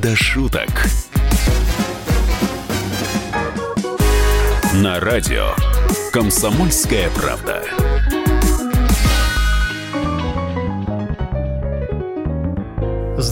до шуток. На радио «Комсомольская правда».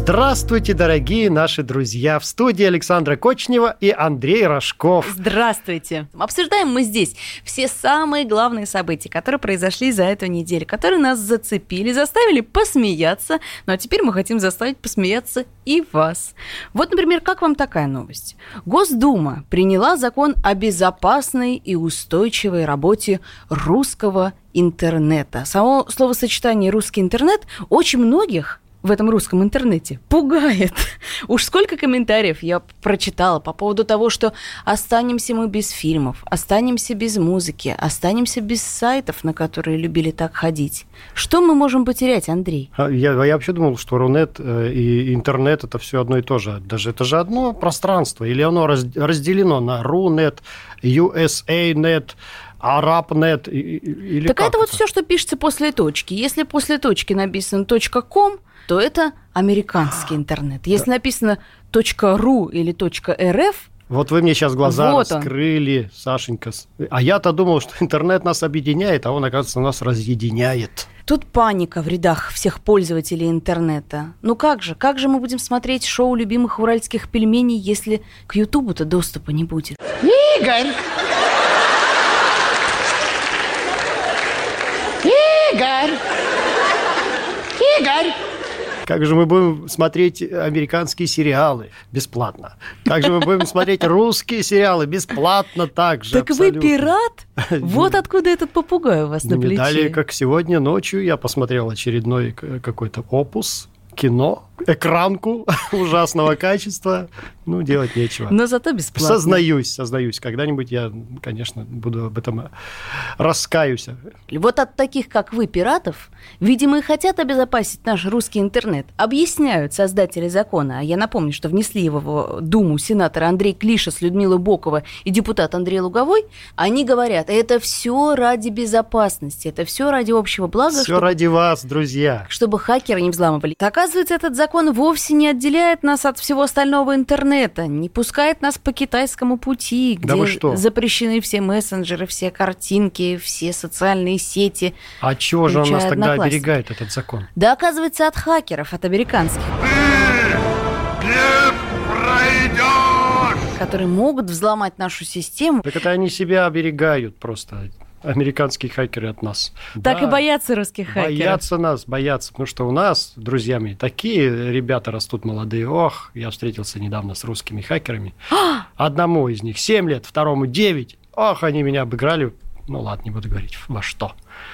Здравствуйте, дорогие наши друзья! В студии Александра Кочнева и Андрей Рожков. Здравствуйте! Обсуждаем мы здесь все самые главные события, которые произошли за эту неделю, которые нас зацепили, заставили посмеяться, ну а теперь мы хотим заставить посмеяться и вас. Вот, например, как вам такая новость? Госдума приняла закон о безопасной и устойчивой работе русского интернета. Само словосочетание «русский интернет» очень многих в этом русском интернете пугает. Уж сколько комментариев я прочитала по поводу того, что останемся мы без фильмов, останемся без музыки, останемся без сайтов, на которые любили так ходить. Что мы можем потерять, Андрей? А, я, я вообще думал, что Рунет э, и интернет это все одно и то же. Даже это же одно пространство, или оно разделено на Рунет, USA.net, Арабнет или Так это вот все, что пишется после точки. Если после точки написано .com, то это американский интернет. Если написано .ru или .rf, вот вы мне сейчас глаза вот раскрыли, он. Сашенька. А я-то думал, что интернет нас объединяет, а он, оказывается, нас разъединяет. Тут паника в рядах всех пользователей интернета. Ну как же, как же мы будем смотреть шоу любимых уральских пельменей, если к Ютубу-то доступа не будет? Игорь! Игорь! Как же мы будем смотреть американские сериалы бесплатно? Как же мы будем смотреть русские сериалы бесплатно также? Так вы пират? Вот откуда этот попугай у вас на плече. Далее, как сегодня ночью, я посмотрел очередной какой-то опус кино, экранку ужасного качества. Ну, делать нечего. Но зато бесплатно. Сознаюсь, сознаюсь. Когда-нибудь я, конечно, буду об этом раскаюсь. Вот от таких, как вы, пиратов, видимо, и хотят обезопасить наш русский интернет. Объясняют создатели закона. А я напомню, что внесли его в Думу сенаторы Андрей Клиша с Людмилой Бокова и депутат Андрей Луговой. Они говорят, это все ради безопасности, это все ради общего блага. Все чтобы, ради вас, друзья. Чтобы хакеры не взламывали. Так, Оказывается, этот закон вовсе не отделяет нас от всего остального интернета, не пускает нас по китайскому пути, где да запрещены все мессенджеры, все картинки, все социальные сети. А чего же он нас тогда оберегает, этот закон? Да, оказывается, от хакеров, от американских. Ты не пройдешь! Которые могут взломать нашу систему. Так это они себя оберегают просто американские хакеры от нас. Так да, и боятся русских хакеров. Боятся нас, боятся. Потому что у нас, друзья мои, такие ребята растут молодые. Ох, я встретился недавно с русскими хакерами. Одному из них 7 лет, второму 9. Ох, они меня обыграли. Ну ладно, не буду говорить, во что.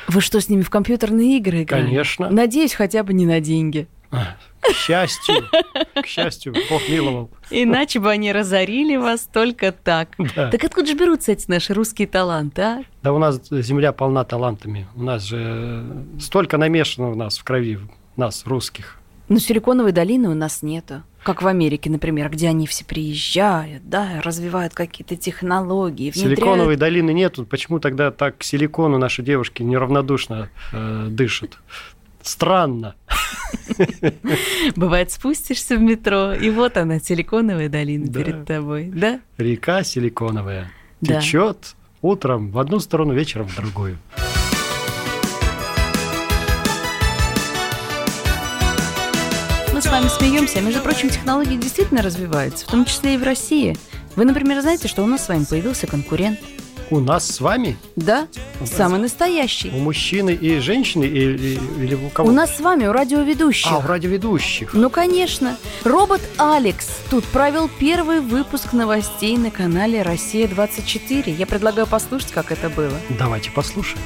Вы что, с ними в компьютерные игры играли? Конечно. Надеюсь, хотя бы не на деньги. К счастью, к счастью, Бог миловал. Иначе бы они разорили вас только так. Да. Так откуда же берутся эти наши русские таланты, а? Да у нас земля полна талантами. У нас же столько намешано в нас в крови, нас, русских. Но силиконовой долины у нас нету. Как в Америке, например, где они все приезжают, да, развивают какие-то технологии. Внедряют... Силиконовой долины нету. Почему тогда так к силикону наши девушки неравнодушно э, дышат? Странно. Бывает, спустишься в метро, и вот она, силиконовая долина да. перед тобой, да? Река силиконовая да. течет утром в одну сторону, вечером в другую. Мы с вами смеемся, а между прочим, технологии действительно развиваются, в том числе и в России. Вы, например, знаете, что у нас с вами появился конкурент – у нас с вами? Да, у самый настоящий. У мужчины и женщины или, или у кого? У нас с вами, у радиоведущих. А, у радиоведущих. Ну, конечно. Робот Алекс тут провел первый выпуск новостей на канале «Россия-24». Я предлагаю послушать, как это было. Давайте послушаем.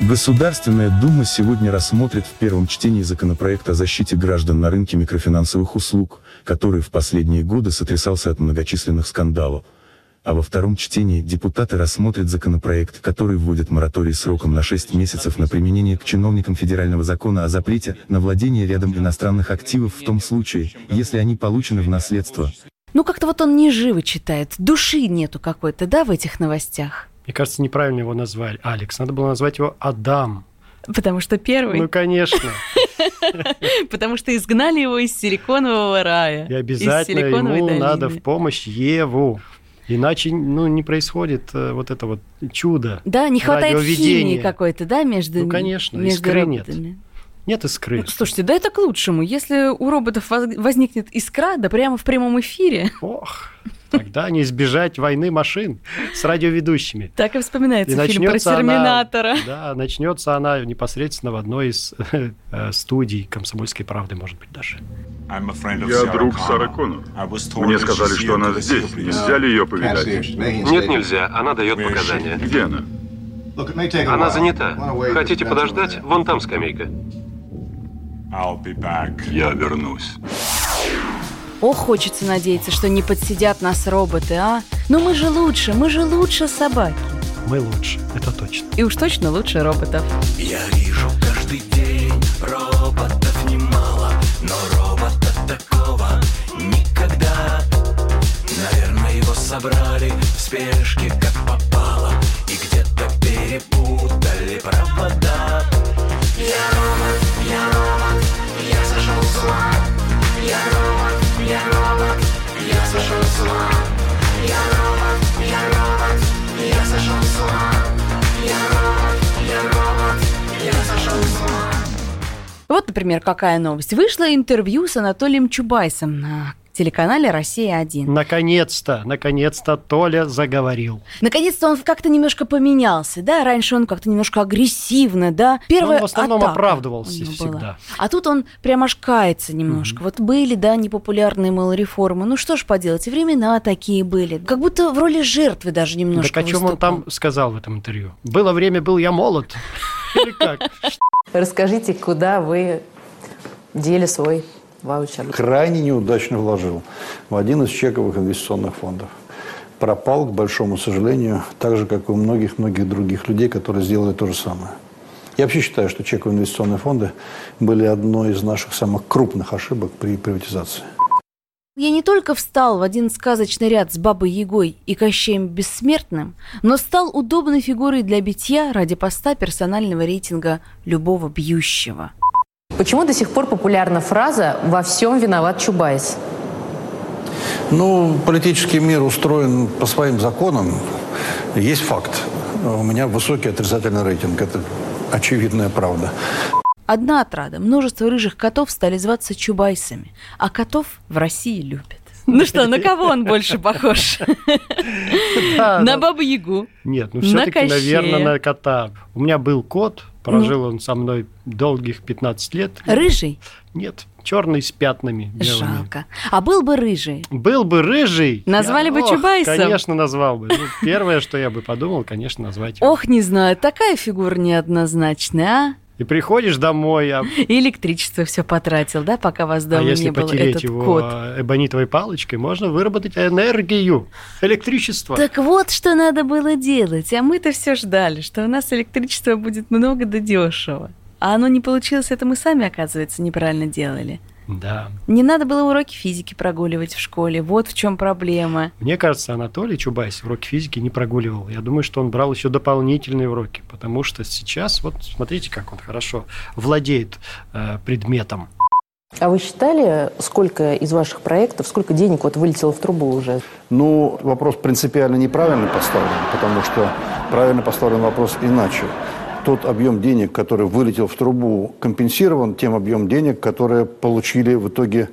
Государственная Дума сегодня рассмотрит в первом чтении законопроект о защите граждан на рынке микрофинансовых услуг, который в последние годы сотрясался от многочисленных скандалов а во втором чтении депутаты рассмотрят законопроект, который вводит мораторий сроком на 6 месяцев на применение к чиновникам федерального закона о запрете на владение рядом иностранных активов в том случае, если они получены в наследство. Ну как-то вот он не живо читает, души нету какой-то, да, в этих новостях? Мне кажется, неправильно его назвали. Алекс, надо было назвать его Адам. Потому что первый. Ну, конечно. Потому что изгнали его из силиконового рая. И обязательно ему надо в помощь Еву. Иначе ну, не происходит э, вот это вот чудо. Да, не хватает химии какой-то, да, между, Ну, конечно, между искры нет. роботами. Нет искры. Ну, слушайте, да это к лучшему. Если у роботов воз- возникнет искра, да прямо в прямом эфире, Ох, тогда не избежать войны машин с радиоведущими. так и вспоминается И фильм про начнется она- Терминатора. Да, начнется она непосредственно в одной из э, студий «Комсомольской правды», может быть, даже. Я друг Сары Коннор. Мне сказали, что она здесь. Нельзя ли ее повидать? Нет, нельзя. Она дает показания. Где она? Она занята. Хотите подождать? Вон там скамейка. Я вернусь. Ох, хочется надеяться, что не подсидят нас роботы, а? Но мы же лучше, мы же лучше собаки. Мы лучше, это точно. И уж точно лучше роботов. Я вижу каждый день роботов немало, но робота такого никогда. Наверное, его собрали в спешке, например, какая новость. Вышло интервью с Анатолием Чубайсом на телеканале «Россия-1». Наконец-то, наконец-то Толя заговорил. Наконец-то он как-то немножко поменялся, да? Раньше он как-то немножко агрессивно, да? Первая он в основном оправдывался всегда. была. А тут он прям аж кается немножко. Вот были, да, непопулярные, мол, реформы. Ну что ж поделать, времена такие были. Как будто в роли жертвы даже немножко так о чем он выступал. там сказал в этом интервью? Было время, был я молод. Или как? Расскажите, куда вы дели свой ваучер? крайне неудачно вложил в один из чековых инвестиционных фондов. Пропал, к большому сожалению, так же, как и у многих-многих других людей, которые сделали то же самое. Я вообще считаю, что чековые инвестиционные фонды были одной из наших самых крупных ошибок при приватизации. Я не только встал в один сказочный ряд с Бабой Ягой и Кощеем Бессмертным, но стал удобной фигурой для битья ради поста персонального рейтинга любого бьющего. Почему до сих пор популярна фраза «во всем виноват Чубайс»? Ну, политический мир устроен по своим законам. Есть факт. У меня высокий отрицательный рейтинг. Это очевидная правда. Одна отрада. Множество рыжих котов стали зваться Чубайсами, а котов в России любят. Ну что, на кого он больше похож? На да. Бабу Ягу. Нет, ну все-таки, наверное, на кота. У меня был кот, прожил он со мной долгих 15 лет. Рыжий? Нет, черный с пятнами белыми. Жалко. А был бы рыжий. Был бы рыжий. Назвали я- бы ох, Чубайсом? Конечно, назвал бы. Ну, первое, что я бы подумал, конечно, назвать. Ох, не знаю, такая фигура неоднозначная, а? И приходишь домой, а, И электричество все потратил, да, пока вас а дома если не было потереть этот его кот. эбонитовой палочкой, можно выработать энергию, электричество. Так вот, что надо было делать. А мы-то все ждали, что у нас электричество будет много да дешево. А оно не получилось, это мы сами, оказывается, неправильно делали. Да. Не надо было уроки физики прогуливать в школе. Вот в чем проблема. Мне кажется, Анатолий Чубайс уроки физики не прогуливал. Я думаю, что он брал еще дополнительные уроки, потому что сейчас, вот смотрите, как он хорошо владеет э, предметом. А вы считали, сколько из ваших проектов, сколько денег вот вылетело в трубу уже? Ну, вопрос принципиально неправильно поставлен, потому что правильно поставлен вопрос иначе. Тот объем денег, который вылетел в трубу, компенсирован тем объемом денег, которые получили в итоге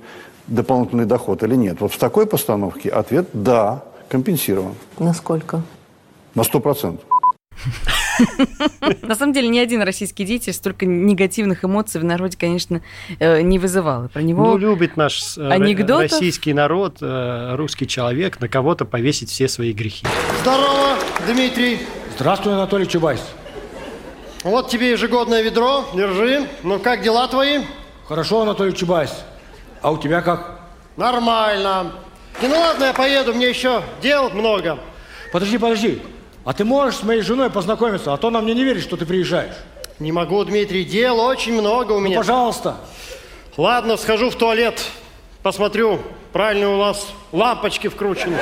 дополнительный доход или нет. Вот в такой постановке ответ – да, компенсирован. Насколько? На сто процентов. На самом деле, ни один российский деятель столько негативных эмоций в народе, конечно, э, не вызывал. Про него Ну, любит наш э, анекдотов? российский народ, э, русский человек на кого-то повесить все свои грехи. Здорово, Дмитрий. Здравствуй, Анатолий Чубайс. Вот тебе ежегодное ведро, держи. Ну как дела твои? Хорошо, Анатолий Чубайс. А у тебя как? Нормально. И ну ладно, я поеду, мне еще дел много. Подожди, подожди. А ты можешь с моей женой познакомиться, а то она мне не верит, что ты приезжаешь. Не могу, Дмитрий, дел очень много у меня. Ну, пожалуйста. Ладно, схожу в туалет, посмотрю, правильно у вас лампочки вкручены.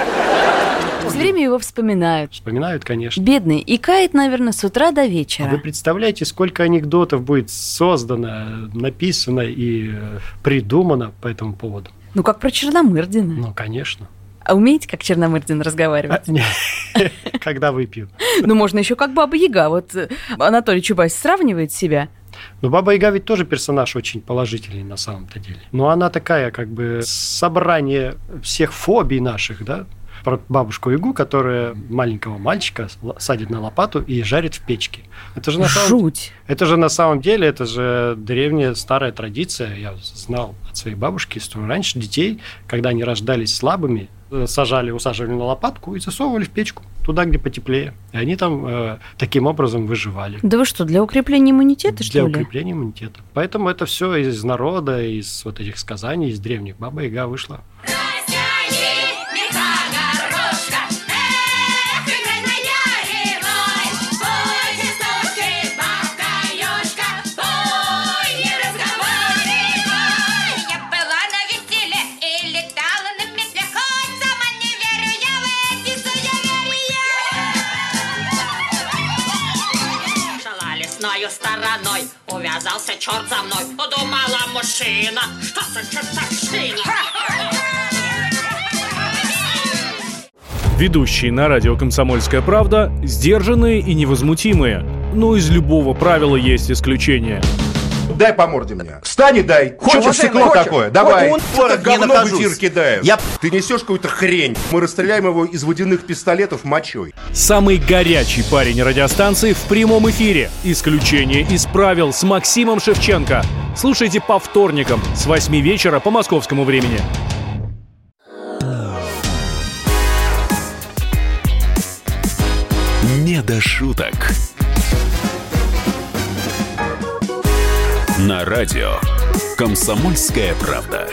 Все время его вспоминают. Вспоминают, конечно. Бедный. И кает, наверное, с утра до вечера. А вы представляете, сколько анекдотов будет создано, написано и э, придумано по этому поводу? Ну, как про Черномырдина. Ну, конечно. А умеете, как Черномырдин, разговаривать? А, когда выпью. Ну, можно еще как Баба Яга. Вот э, Анатолий Чубайс сравнивает себя. Но Баба Яга ведь тоже персонаж очень положительный на самом-то деле. Но она такая, как бы, собрание всех фобий наших, да? Про бабушку Ягу, которая маленького мальчика садит на лопату и жарит в печке. Это же на самом, Жуть. Это же на самом деле, это же древняя старая традиция. Я знал от своей бабушки, что раньше детей, когда они рождались слабыми, Э, сажали, усаживали на лопатку и засовывали в печку, туда, где потеплее. И они там э, таким образом выживали. Да вы что, для укрепления иммунитета, для что ли? Для укрепления иммунитета. Поэтому это все из народа, из вот этих сказаний, из древних. Баба Яга вышла. Увязался черт за мной Подумала мужчина Что за чертовщина? Ведущие на радио «Комсомольская правда» сдержанные и невозмутимые. Но из любого правила есть исключение. Дай по морде мне. Встань и дай. Хочешь стекло такое? Давай. Не говно в эфир кидаешь. Я- Ты несешь какую-то хрень. Мы расстреляем его из водяных пистолетов мочой. Самый горячий парень радиостанции в прямом эфире. Исключение из правил с Максимом Шевченко. Слушайте по вторникам с 8 вечера по московскому времени. Не до шуток. На радио «Комсомольская правда».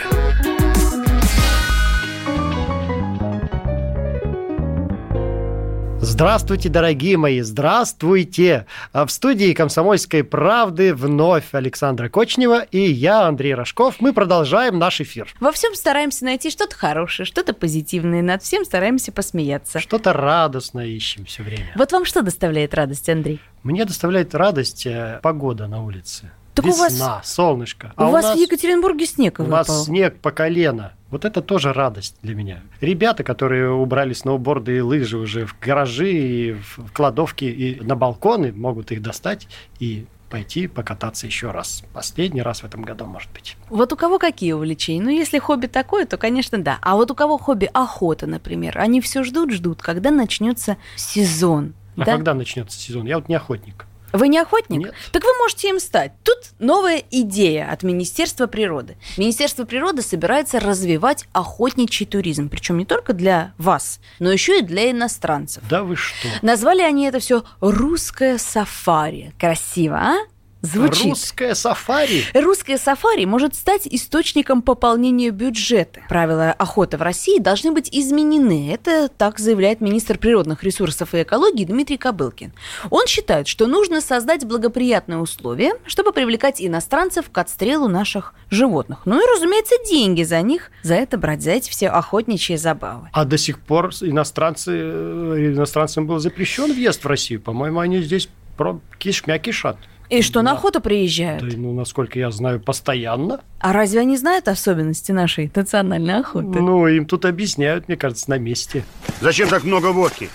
Здравствуйте, дорогие мои, здравствуйте! А В студии «Комсомольской правды» вновь Александра Кочнева и я, Андрей Рожков. Мы продолжаем наш эфир. Во всем стараемся найти что-то хорошее, что-то позитивное, над всем стараемся посмеяться. Что-то радостное ищем все время. Вот вам что доставляет радость, Андрей? Мне доставляет радость э, погода на улице. Так у вас- Весна, солнышко. у А вас нас- в Екатеринбурге снег У выпал. вас снег по колено. Вот это тоже радость для меня. Ребята, которые убрали сноуборды и лыжи уже в гаражи, и в кладовки, и на балконы, могут их достать и пойти покататься еще раз. Последний раз в этом году, может быть. Вот у кого какие увлечения? Ну, если хобби такое, то, конечно, да. А вот у кого хобби охота, например, они все ждут, ждут, когда начнется сезон. А да? когда начнется сезон? Я вот не охотник. Вы не охотник? Нет. Так вы можете им стать. Тут новая идея от Министерства природы. Министерство природы собирается развивать охотничий туризм. Причем не только для вас, но еще и для иностранцев. Да вы что? Назвали они это все «русское сафари». Красиво, а? Звучит. Русское сафари. Русское сафари может стать источником пополнения бюджета. Правила охоты в России должны быть изменены. Это так заявляет министр природных ресурсов и экологии Дмитрий Кобылкин. Он считает, что нужно создать благоприятные условия, чтобы привлекать иностранцев к отстрелу наших животных. Ну и, разумеется, деньги за них, за это брать, за эти все охотничьи забавы. А до сих пор иностранцы, э, иностранцам был запрещен въезд в Россию. По-моему, они здесь про кишмя кишат. И что, на охоту приезжают? Да, ну, насколько я знаю, постоянно. А разве они знают особенности нашей национальной охоты? Ну, им тут объясняют, мне кажется, на месте. Зачем так много водки?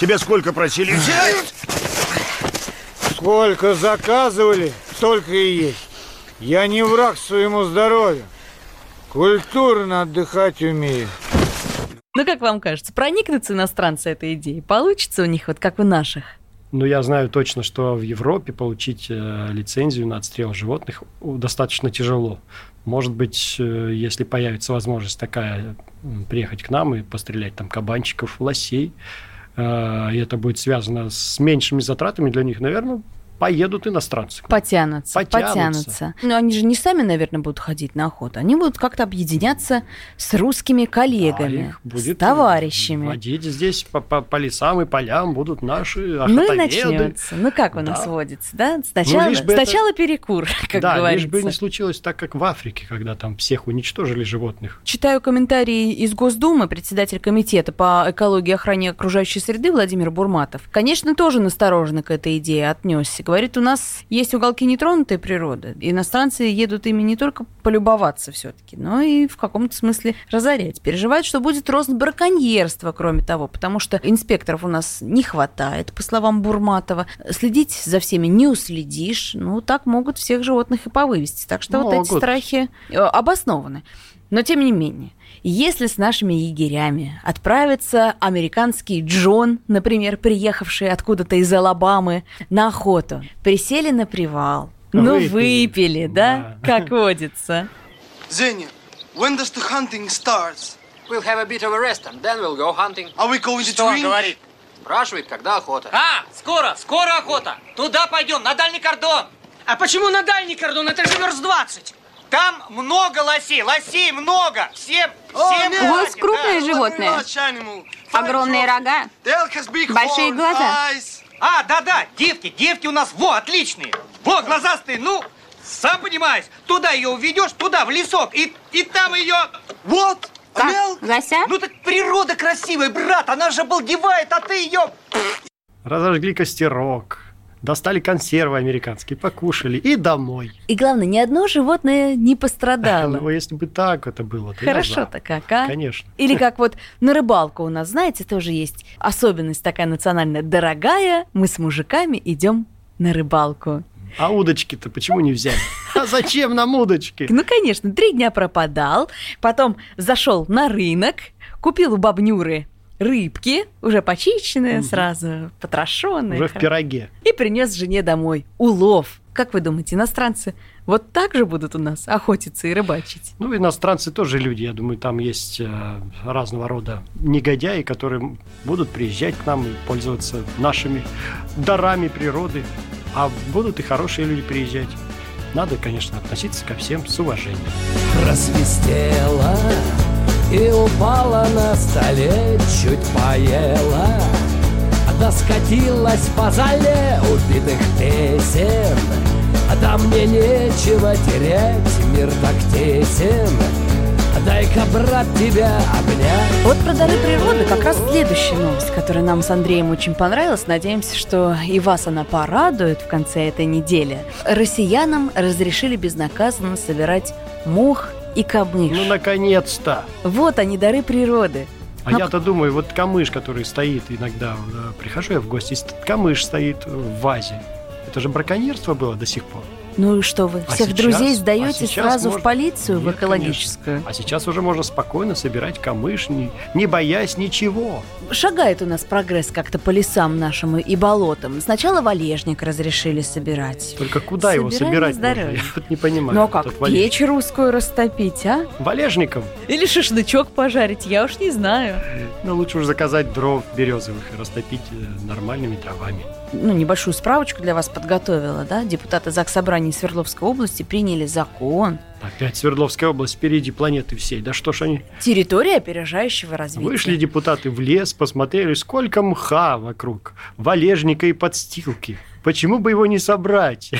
Тебе сколько просили взять? Сколько заказывали, столько и есть. Я не враг своему здоровью. Культурно отдыхать умею. Ну, как вам кажется, проникнутся иностранцы этой идеей? Получится у них вот как у наших? Ну, я знаю точно, что в Европе получить э, лицензию на отстрел животных достаточно тяжело. Может быть, э, если появится возможность такая, приехать к нам и пострелять там кабанчиков, лосей, э, и это будет связано с меньшими затратами для них, наверное, поедут иностранцы. Потянутся, Потянутся. потянутся. Но они же не сами, наверное, будут ходить на охоту. Они будут как-то объединяться с русскими коллегами, будет с товарищами. Водить здесь по, по- по лесам и полям будут наши Ну и охотоведы. начнется. Ну как у нас Да. водится, да? Сначала, лишь бы это- сначала перекур, как да, говорится. лишь бы не случилось так, как в Африке, когда там всех уничтожили животных. Читаю комментарии из Госдумы, председатель комитета по экологии и охране окружающей среды Владимир Бурматов. Конечно, тоже настороженно к этой идее отнесся. Говорит, у нас есть уголки нетронутой природы. Иностранцы едут ими не только полюбоваться все-таки, но и в каком-то смысле разорять. Переживают, что будет рост браконьерства, кроме того, потому что инспекторов у нас не хватает, по словам Бурматова. Следить за всеми не уследишь. Ну, так могут всех животных и повывести. Так что вот эти Могут. страхи э, обоснованы. Но тем не менее, если с нашими егерями отправится американский Джон, например, приехавший откуда-то из Алабамы на охоту, присели на привал, ну Выпили. выпили, да, как водится. Zenya, when does the hunting starts? We'll have a bit of a rest and then we'll go hunting. Are we going to Что он drink? говорит? Спрашивает, когда охота. А, скоро, скоро охота. Туда пойдем, на дальний кордон. А почему на дальний кордон? Это же верст 20. Там много лосей, лосей много. Всем, всем. У вас крупные животные? Огромные рога? Большие глаза? А, да-да, девки, девки у нас, во, отличные. Во, глазастые, ну, сам понимаешь, туда ее уведешь, туда, в лесок, и, и там ее... Вот! Как? Лося? Ну так природа красивая, брат, она же обалдевает, а ты ее... Разожгли костерок, достали консервы американские, покушали и домой. И главное, ни одно животное не пострадало. Ну, если бы так это было, то. Хорошо-то как, а? Конечно. Или как вот на рыбалку у нас, знаете, тоже есть особенность такая национальная. Дорогая, мы с мужиками идем на рыбалку. А удочки-то почему не взяли? А зачем нам удочки? Ну, конечно, три дня пропадал, потом зашел на рынок, купил у бабнюры рыбки, уже почищенные сразу, потрошенные. Уже в пироге. И принес жене домой улов. Как вы думаете, иностранцы вот так же будут у нас охотиться и рыбачить? Ну, иностранцы тоже люди, я думаю, там есть э, разного рода негодяи, которые будут приезжать к нам и пользоваться нашими дарами природы. А будут и хорошие люди приезжать. Надо, конечно, относиться ко всем с уважением. Просвистела и упала на столе, чуть поела Да скатилась по зале убитых песен Да мне нечего терять, мир так тесен Дай-ка, брат, тебя обнять Вот про дары природы как раз следующая новость, которая нам с Андреем очень понравилась. Надеемся, что и вас она порадует в конце этой недели. Россиянам разрешили безнаказанно собирать мох и камыш. Ну, наконец-то! Вот они, дары природы. А я-то думаю, вот камыш, который стоит иногда, э, прихожу я в гости, камыш стоит в вазе. Это же браконьерство было до сих пор. Ну и что вы, А всех сейчас- друзей а сдаете сейчас сразу можно- в полицию, в Нет, экологическую? А сейчас уже можно спокойно собирать камыш, не, не боясь ничего. Шагает у нас прогресс как-то по лесам нашим и болотам. Сначала валежник разрешили собирать. Только куда его Собираем собирать на здоровье. можно? Я вот не понимаю. Ну а как, печь русскую растопить, а? Валежником? Или шашлычок пожарить, я уж не знаю. Ну, лучше уж заказать дров березовых и растопить э, нормальными дровами. Ну, небольшую справочку для вас подготовила, да? Депутаты Заксобрания Свердловской области приняли закон. Опять Свердловская область впереди планеты всей. Да что ж они... Территория опережающего развития. Вышли депутаты в лес, посмотрели, сколько мха вокруг, валежника и подстилки. Почему бы его не собрать?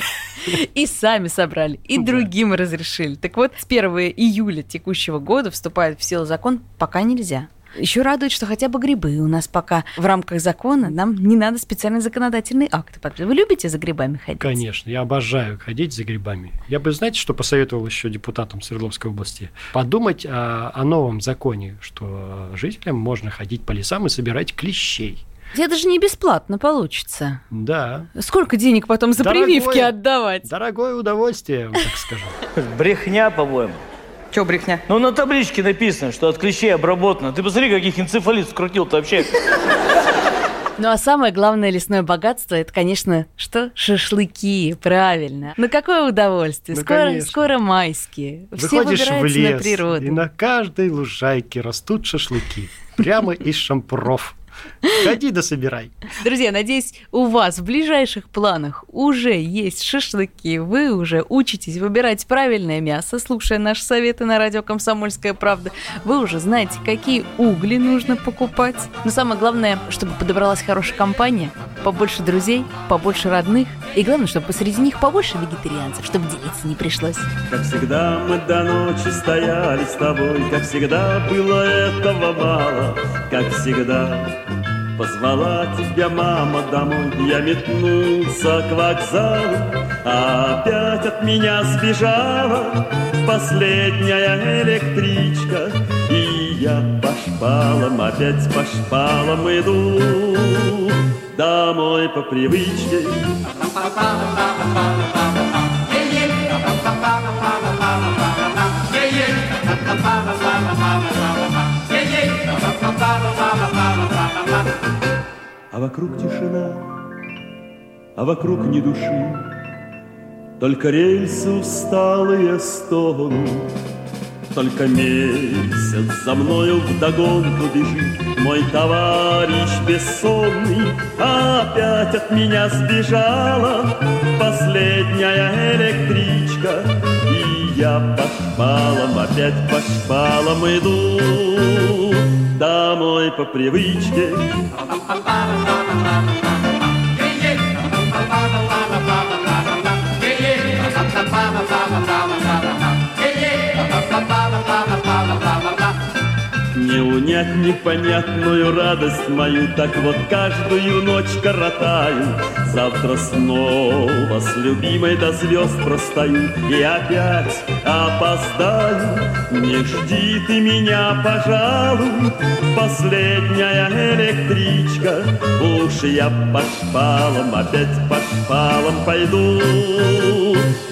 И сами собрали, и другим разрешили. Так вот, с 1 июля текущего года вступает в силу закон пока нельзя. Еще радует, что хотя бы грибы у нас пока в рамках закона, нам не надо специальный законодательный акт. Вы любите за грибами ходить? Конечно, я обожаю ходить за грибами. Я бы, знаете, что посоветовал еще депутатам Свердловской области? Подумать о, о новом законе, что жителям можно ходить по лесам и собирать клещей. Это же не бесплатно получится. Да. Сколько денег потом за Дорогое- прививки отдавать? Дорогое удовольствие, так скажу. Брехня, по-моему. Че брехня? Ну, на табличке написано, что от клещей обработано. Ты посмотри, каких энцефалит скрутил-то вообще. Ну а самое главное лесное богатство это, конечно, что? Шашлыки, правильно. Ну какое удовольствие. Ну, скоро, конечно. скоро майские. Все Выходишь в выбираются на лес, природу. и на каждой лужайке растут шашлыки. Прямо из шампуров. Ходи да собирай. Друзья, надеюсь, у вас в ближайших планах уже есть шашлыки, вы уже учитесь выбирать правильное мясо, слушая наши советы на радио «Комсомольская правда». Вы уже знаете, какие угли нужно покупать. Но самое главное, чтобы подобралась хорошая компания, побольше друзей, побольше родных. И главное, чтобы посреди них побольше вегетарианцев, чтобы делиться не пришлось. Как всегда мы до ночи стояли с тобой, Как всегда было этого мало, Как всегда Позвала тебя мама домой, я метнулся к вокзалу, а опять от меня сбежала последняя электричка, и я по шпалам, опять по шпалам иду домой по привычке. А вокруг тишина, а вокруг ни души, Только рельсы усталые стонут, Только месяц за мною вдогонку бежит. Мой товарищ бессонный, опять от меня сбежала. Последняя электричка, И я по шпалам, опять по шпалам иду. Домой по привычке не унять непонятную радость мою, Так вот каждую ночь коротаю. Завтра снова с любимой до звезд простою И опять опоздаю. Не жди ты меня, пожалуй, Последняя электричка. Уж я по шпалам, опять по шпалам пойду.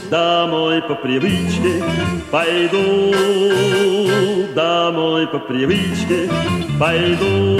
Домой по привычке пойду, домой по привычке пойду.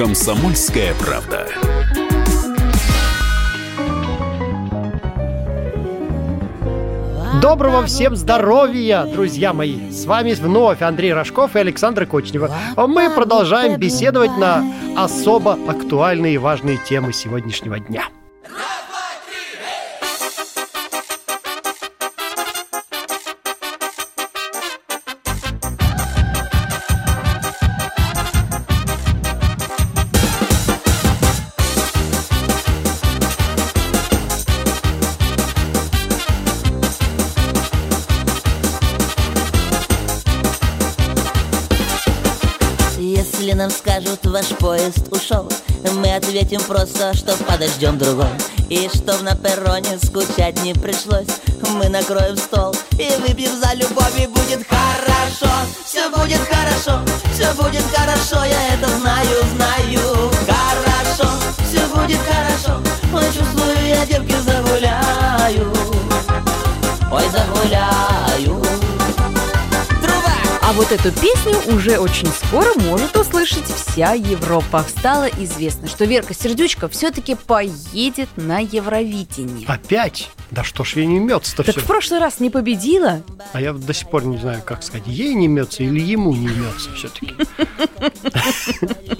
«Комсомольская правда». Доброго всем здоровья, друзья мои! С вами вновь Андрей Рожков и Александра Кочнева. Мы продолжаем беседовать на особо актуальные и важные темы сегодняшнего дня. Ответим просто, что подождем другой. И чтоб на перроне скучать не пришлось. Мы накроем стол и выпьем за любовь И будет хорошо, все будет хорошо Все будет хорошо, я это знаю, знаю. Хорошо, все будет хорошо Ой, чувствую, я девки загуляю. Ой, загуляю вот эту песню уже очень скоро может услышать вся Европа. Стало известно, что Верка Сердючка все-таки поедет на Евровидение. Опять? Да что ж ей не имется-то Так все? в прошлый раз не победила? А я до сих пор не знаю, как сказать, ей не имется или ему не имется все-таки.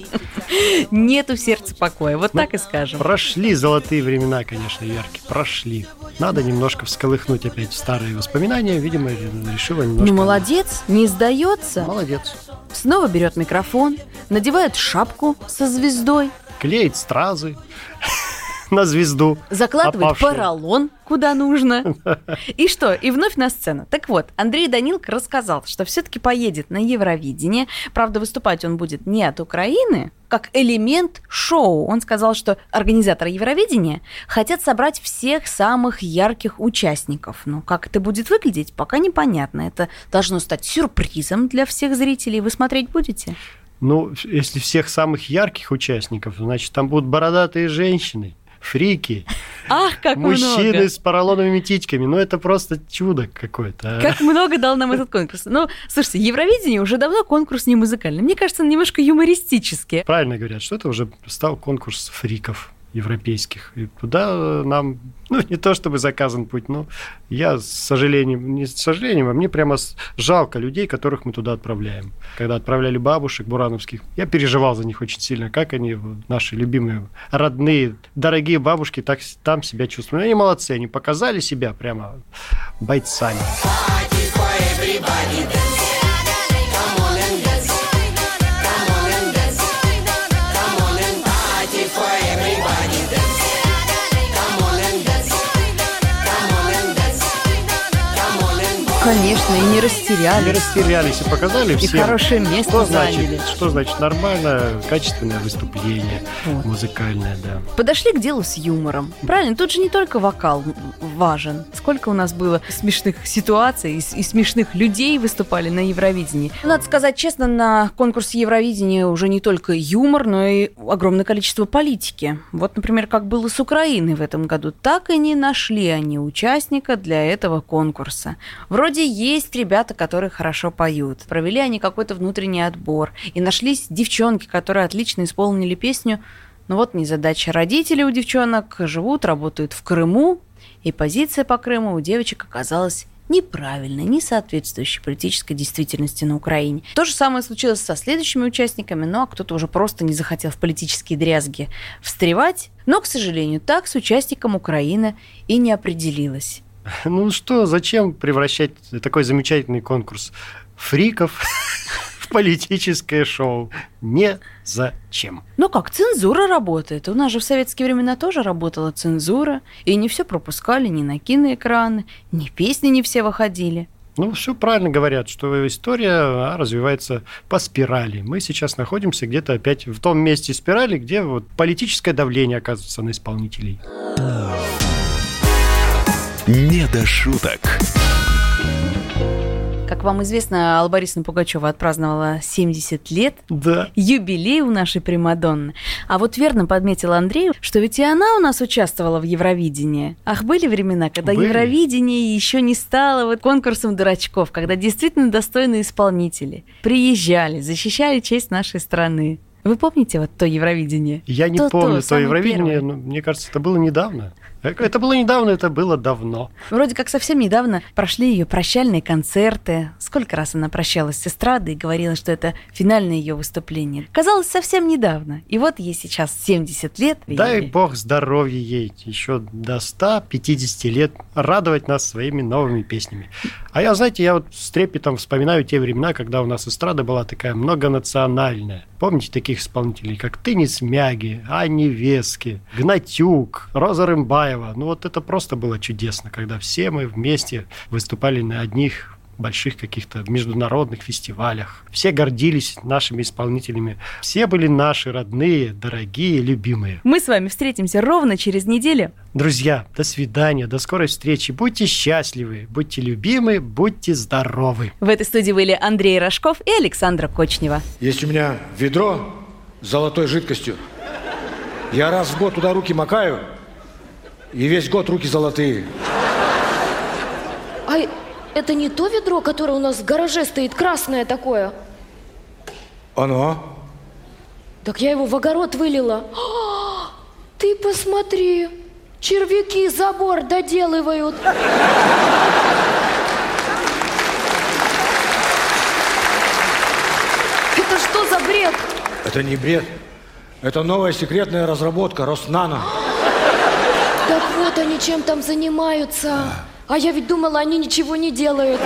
Нету в сердце покоя, вот так и скажем. Прошли золотые времена, конечно, Верки, прошли. Надо немножко всколыхнуть опять старые воспоминания. Видимо, решила немножко... Ну, молодец, не сдается. Молодец. Снова берет микрофон, надевает шапку со звездой. Клеит стразы. на звезду. Закладывать опавшую. поролон куда нужно. И что? И вновь на сцену. Так вот, Андрей Данилко рассказал, что все-таки поедет на Евровидение. Правда, выступать он будет не от Украины, как элемент шоу. Он сказал, что организаторы Евровидения хотят собрать всех самых ярких участников. Но как это будет выглядеть, пока непонятно. Это должно стать сюрпризом для всех зрителей. Вы смотреть будете? Ну, если всех самых ярких участников, значит, там будут бородатые женщины, фрики, Ах, как мужчины много! с поролоновыми титьками. Ну, это просто чудо какое-то. а. Как много дал нам этот конкурс. Ну, слушайте, Евровидение уже давно конкурс не музыкальный. Мне кажется, он немножко юмористический. Правильно говорят, что это уже стал конкурс фриков европейских. И туда нам, ну, не то чтобы заказан путь, но я с сожалением, не с сожалением, а мне прямо жалко людей, которых мы туда отправляем. Когда отправляли бабушек бурановских, я переживал за них очень сильно, как они, вот, наши любимые, родные, дорогие бабушки, так там себя чувствуют. Ну, Они молодцы, они показали себя прямо бойцами. Конечно, и не растерялись. Не растерялись и показали И всем. хорошее место что заняли. значит, что значит нормальное, качественное выступление, Вот. музыкальное, да. Подошли к делу с юмором. Правильно, тут же не только вокал важен. Сколько у нас было смешных ситуаций и, и смешных людей выступали на Евровидении. Надо сказать честно, на конкурсе Евровидения уже не только юмор, но и огромное количество политики. Вот, например, как было с Украиной в этом году. Так и не нашли они участника для этого конкурса. Вроде есть ребята, которые хорошо поют. Провели они какой-то внутренний отбор. И нашлись девчонки, которые отлично исполнили песню но вот незадача. Родители у девчонок живут, работают в Крыму, и позиция по Крыму у девочек оказалась неправильной, не соответствующей политической действительности на Украине. То же самое случилось со следующими участниками, ну а кто-то уже просто не захотел в политические дрязги встревать. Но, к сожалению, так с участником Украина и не определилась. Ну что, зачем превращать такой замечательный конкурс фриков в политическое шоу? Не зачем. Ну как, цензура работает. У нас же в советские времена тоже работала цензура, и не все пропускали ни на киноэкраны, ни песни не все выходили. Ну, все правильно говорят, что история а, развивается по спирали. Мы сейчас находимся где-то опять в том месте спирали, где вот политическое давление оказывается на исполнителей. Не до шуток. Как вам известно, Алла Борисовна Пугачева отпраздновала 70 лет. Да. Юбилей у нашей Примадонны. А вот верно подметил Андрей, что ведь и она у нас участвовала в Евровидении. Ах, были времена, когда Были. Евровидение еще не стало вот конкурсом дурачков, когда действительно достойные исполнители приезжали, защищали честь нашей страны. Вы помните вот то Евровидение? Я не То-то, помню то самое Евровидение, первое. но мне кажется, это было недавно. Э, Это было недавно, это было давно. Вроде как совсем недавно прошли ее прощальные концерты. Сколько раз она прощалась с эстрадой и говорила, что это финальное ее выступление. Казалось, совсем недавно. И вот ей сейчас 70 лет. Дай видели? бог здоровья ей еще до 150 лет радовать нас своими новыми песнями. А я, знаете, я вот с трепетом вспоминаю те времена, когда у нас эстрада была такая многонациональная. Помните таких исполнителей, как Тынис Мяги, Ани Вески, Гнатюк, Роза Рымбаева? Ну вот это просто было чудесно, когда все мы вместе выступали на одних больших каких-то международных фестивалях. Все гордились нашими исполнителями. Все были наши родные, дорогие, любимые. Мы с вами встретимся ровно через неделю. Друзья, до свидания, до скорой встречи. Будьте счастливы, будьте любимы, будьте здоровы. В этой студии были Андрей Рожков и Александра Кочнева. Есть у меня ведро с золотой жидкостью. Я раз в год туда руки макаю, и весь год руки золотые. Это не то ведро, которое у нас в гараже стоит, красное такое? Оно? Так я его в огород вылила. А, Ты посмотри, червяки забор доделывают. Это что за бред? Это не бред. Это новая секретная разработка Роснано. Так вот они чем там занимаются. А я ведь думала, они ничего не делают.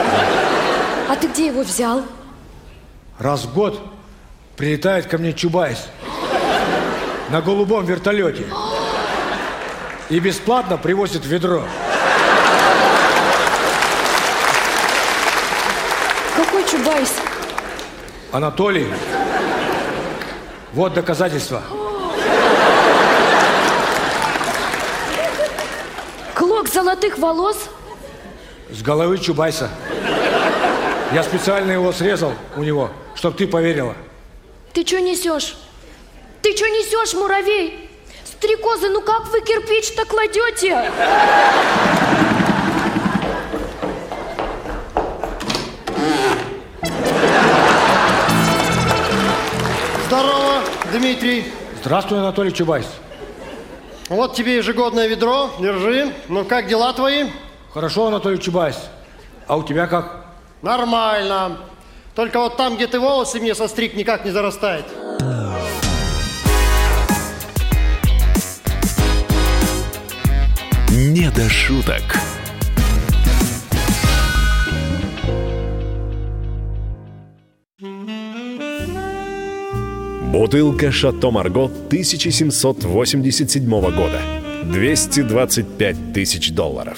А ты где его взял? Раз в год прилетает ко мне Чубайс на голубом вертолете. и бесплатно привозит ведро. Какой Чубайс? Анатолий. Вот доказательства. Клок золотых волос? С головы Чубайса. Я специально его срезал у него, чтобы ты поверила. Ты что несешь? Ты что несешь, муравей? Стрекозы, ну как вы кирпич-то кладете? Здорово, Дмитрий. Здравствуй, Анатолий Чубайс. Вот тебе ежегодное ведро, держи. Ну как дела твои? Хорошо, Анатолий Чубайс. А у тебя как? Нормально. Только вот там, где ты волосы мне состриг, никак не зарастает. Не до шуток. Бутылка «Шато Марго» 1787 года. 225 тысяч долларов.